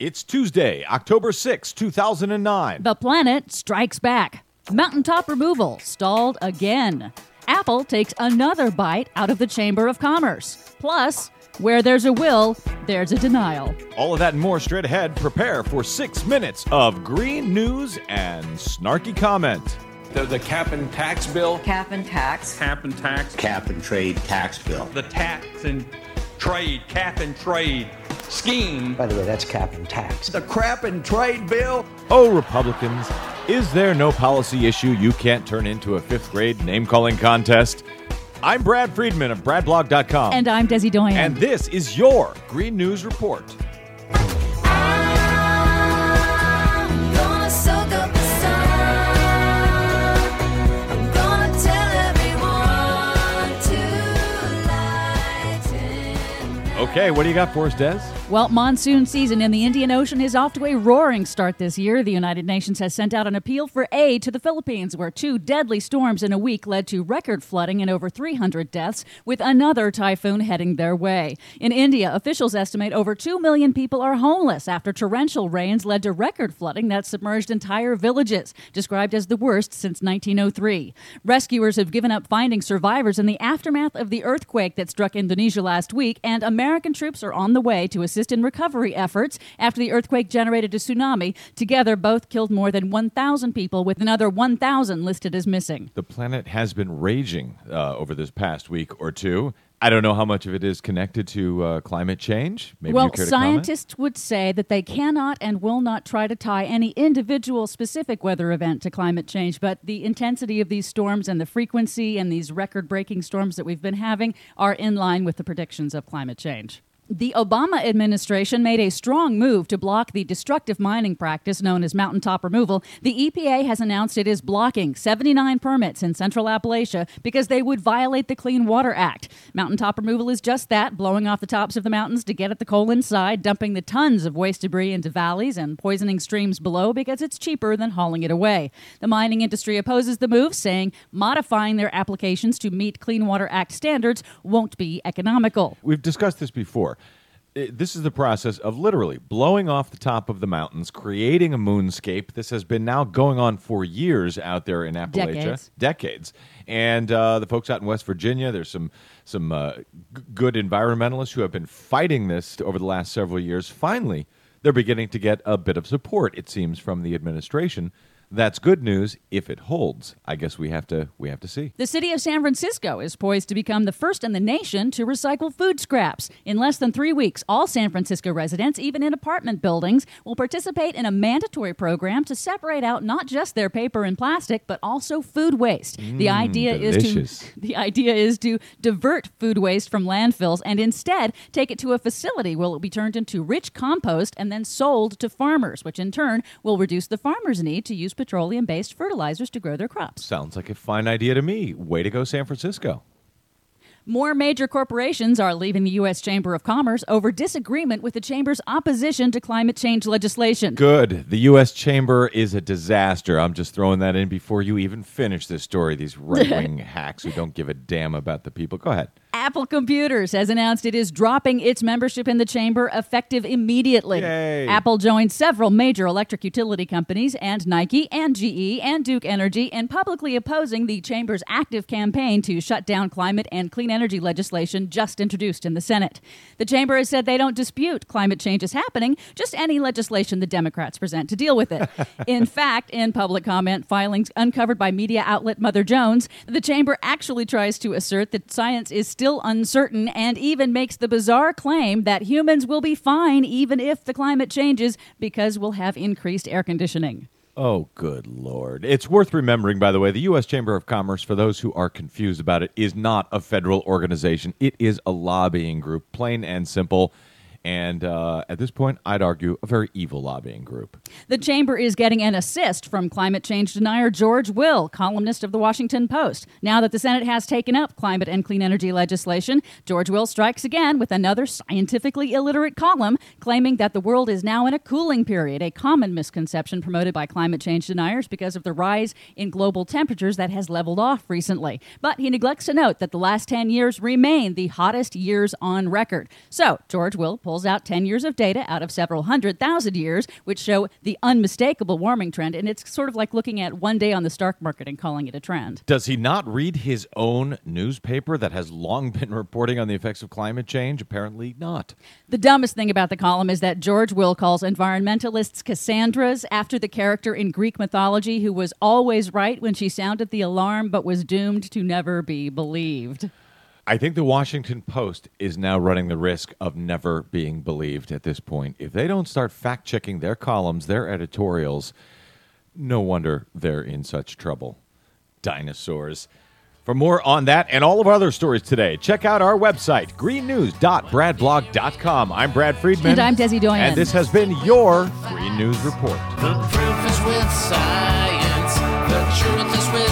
It's Tuesday, October 6, 2009. The planet strikes back. Mountaintop removal stalled again. Apple takes another bite out of the Chamber of Commerce. Plus, where there's a will, there's a denial. All of that and more straight ahead. Prepare for six minutes of green news and snarky comment. The, the cap and tax bill. Cap and tax. Cap and tax. Cap and trade tax bill. The tax and trade, cap and trade scheme. By the way, that's cap and tax. The crap and trade bill. Oh, Republicans, is there no policy issue you can't turn into a fifth grade name calling contest? I'm Brad Friedman of BradBlog.com. And I'm Desi Doyen. And this is your Green News Report. I'm gonna soak up the sun. I'm gonna tell everyone to lighten Okay, what do you got for us, Des? Well, monsoon season in the Indian Ocean is off to a roaring start this year. The United Nations has sent out an appeal for aid to the Philippines, where two deadly storms in a week led to record flooding and over 300 deaths, with another typhoon heading their way. In India, officials estimate over 2 million people are homeless after torrential rains led to record flooding that submerged entire villages, described as the worst since 1903. Rescuers have given up finding survivors in the aftermath of the earthquake that struck Indonesia last week, and American troops are on the way to assist in recovery efforts after the earthquake generated a tsunami. Together, both killed more than 1,000 people, with another 1,000 listed as missing. The planet has been raging uh, over this past week or two. I don't know how much of it is connected to uh, climate change. Maybe well, you care to comment? scientists would say that they cannot and will not try to tie any individual specific weather event to climate change, but the intensity of these storms and the frequency and these record breaking storms that we've been having are in line with the predictions of climate change. The Obama administration made a strong move to block the destructive mining practice known as mountaintop removal. The EPA has announced it is blocking 79 permits in Central Appalachia because they would violate the Clean Water Act. Mountaintop removal is just that blowing off the tops of the mountains to get at the coal inside, dumping the tons of waste debris into valleys, and poisoning streams below because it's cheaper than hauling it away. The mining industry opposes the move, saying modifying their applications to meet Clean Water Act standards won't be economical. We've discussed this before. I- This is the process of literally blowing off the top of the mountains, creating a moonscape. This has been now going on for years out there in Appalachia, Decades. Decades. And uh, the folks out in West Virginia, there's some some uh, g- good environmentalists who have been fighting this over the last several years. Finally, they're beginning to get a bit of support. It seems from the administration. That's good news if it holds. I guess we have to we have to see. The city of San Francisco is poised to become the first in the nation to recycle food scraps. In less than three weeks, all San Francisco residents, even in apartment buildings, will participate in a mandatory program to separate out not just their paper and plastic, but also food waste. Mmm, the idea delicious. is to the idea is to divert food waste from landfills and instead take it to a facility where it will be turned into rich compost and then sold to farmers, which in turn will reduce the farmers' need to use petroleum-based fertilizers to grow their crops. Sounds like a fine idea to me. Way to go, San Francisco. More major corporations are leaving the U.S. Chamber of Commerce over disagreement with the Chamber's opposition to climate change legislation. Good. The U.S. Chamber is a disaster. I'm just throwing that in before you even finish this story. These right wing hacks who don't give a damn about the people. Go ahead. Apple Computers has announced it is dropping its membership in the chamber effective immediately. Yay. Apple joined several major electric utility companies and Nike and GE and Duke Energy in publicly opposing the chamber's active campaign to shut down climate and clean energy legislation just introduced in the Senate. The chamber has said they don't dispute climate change is happening, just any legislation the Democrats present to deal with it. in fact, in public comment filings uncovered by media outlet Mother Jones, the chamber actually tries to assert that science is still uncertain and even makes the bizarre claim that humans will be fine even if the climate changes because we'll have increased air conditioning. Oh, good Lord. It's worth remembering, by the way, the U.S. Chamber of Commerce, for those who are confused about it, is not a federal organization. It is a lobbying group, plain and simple. And uh, at this point, I'd argue a very evil lobbying group. The chamber is getting an assist from climate change denier George Will, columnist of the Washington Post. Now that the Senate has taken up climate and clean energy legislation, George Will strikes again with another scientifically illiterate column claiming that the world is now in a cooling period, a common misconception promoted by climate change deniers because of the rise in global temperatures that has leveled off recently. But he neglects to note that the last 10 years remain the hottest years on record. So, George Will pulls out 10 years of data out of several hundred thousand years, which show the unmistakable warming trend. And it's sort of like looking at one day on the stock market and calling it a trend. Does he not read his own newspaper that has long been reporting on the effects of climate change? Apparently not. The dumbest thing about the column is that George Will calls environmentalists Cassandras after the character in Greek mythology who was always right when she sounded the alarm but was doomed to never be believed. I think the Washington Post is now running the risk of never being believed at this point. If they don't start fact checking their columns, their editorials, no wonder they're in such trouble. Dinosaurs. For more on that and all of our other stories today, check out our website, greennews.bradblog.com. I'm Brad Friedman. And I'm Desi Doyen. And this has been your Green News Report. The proof is with science. The truth is with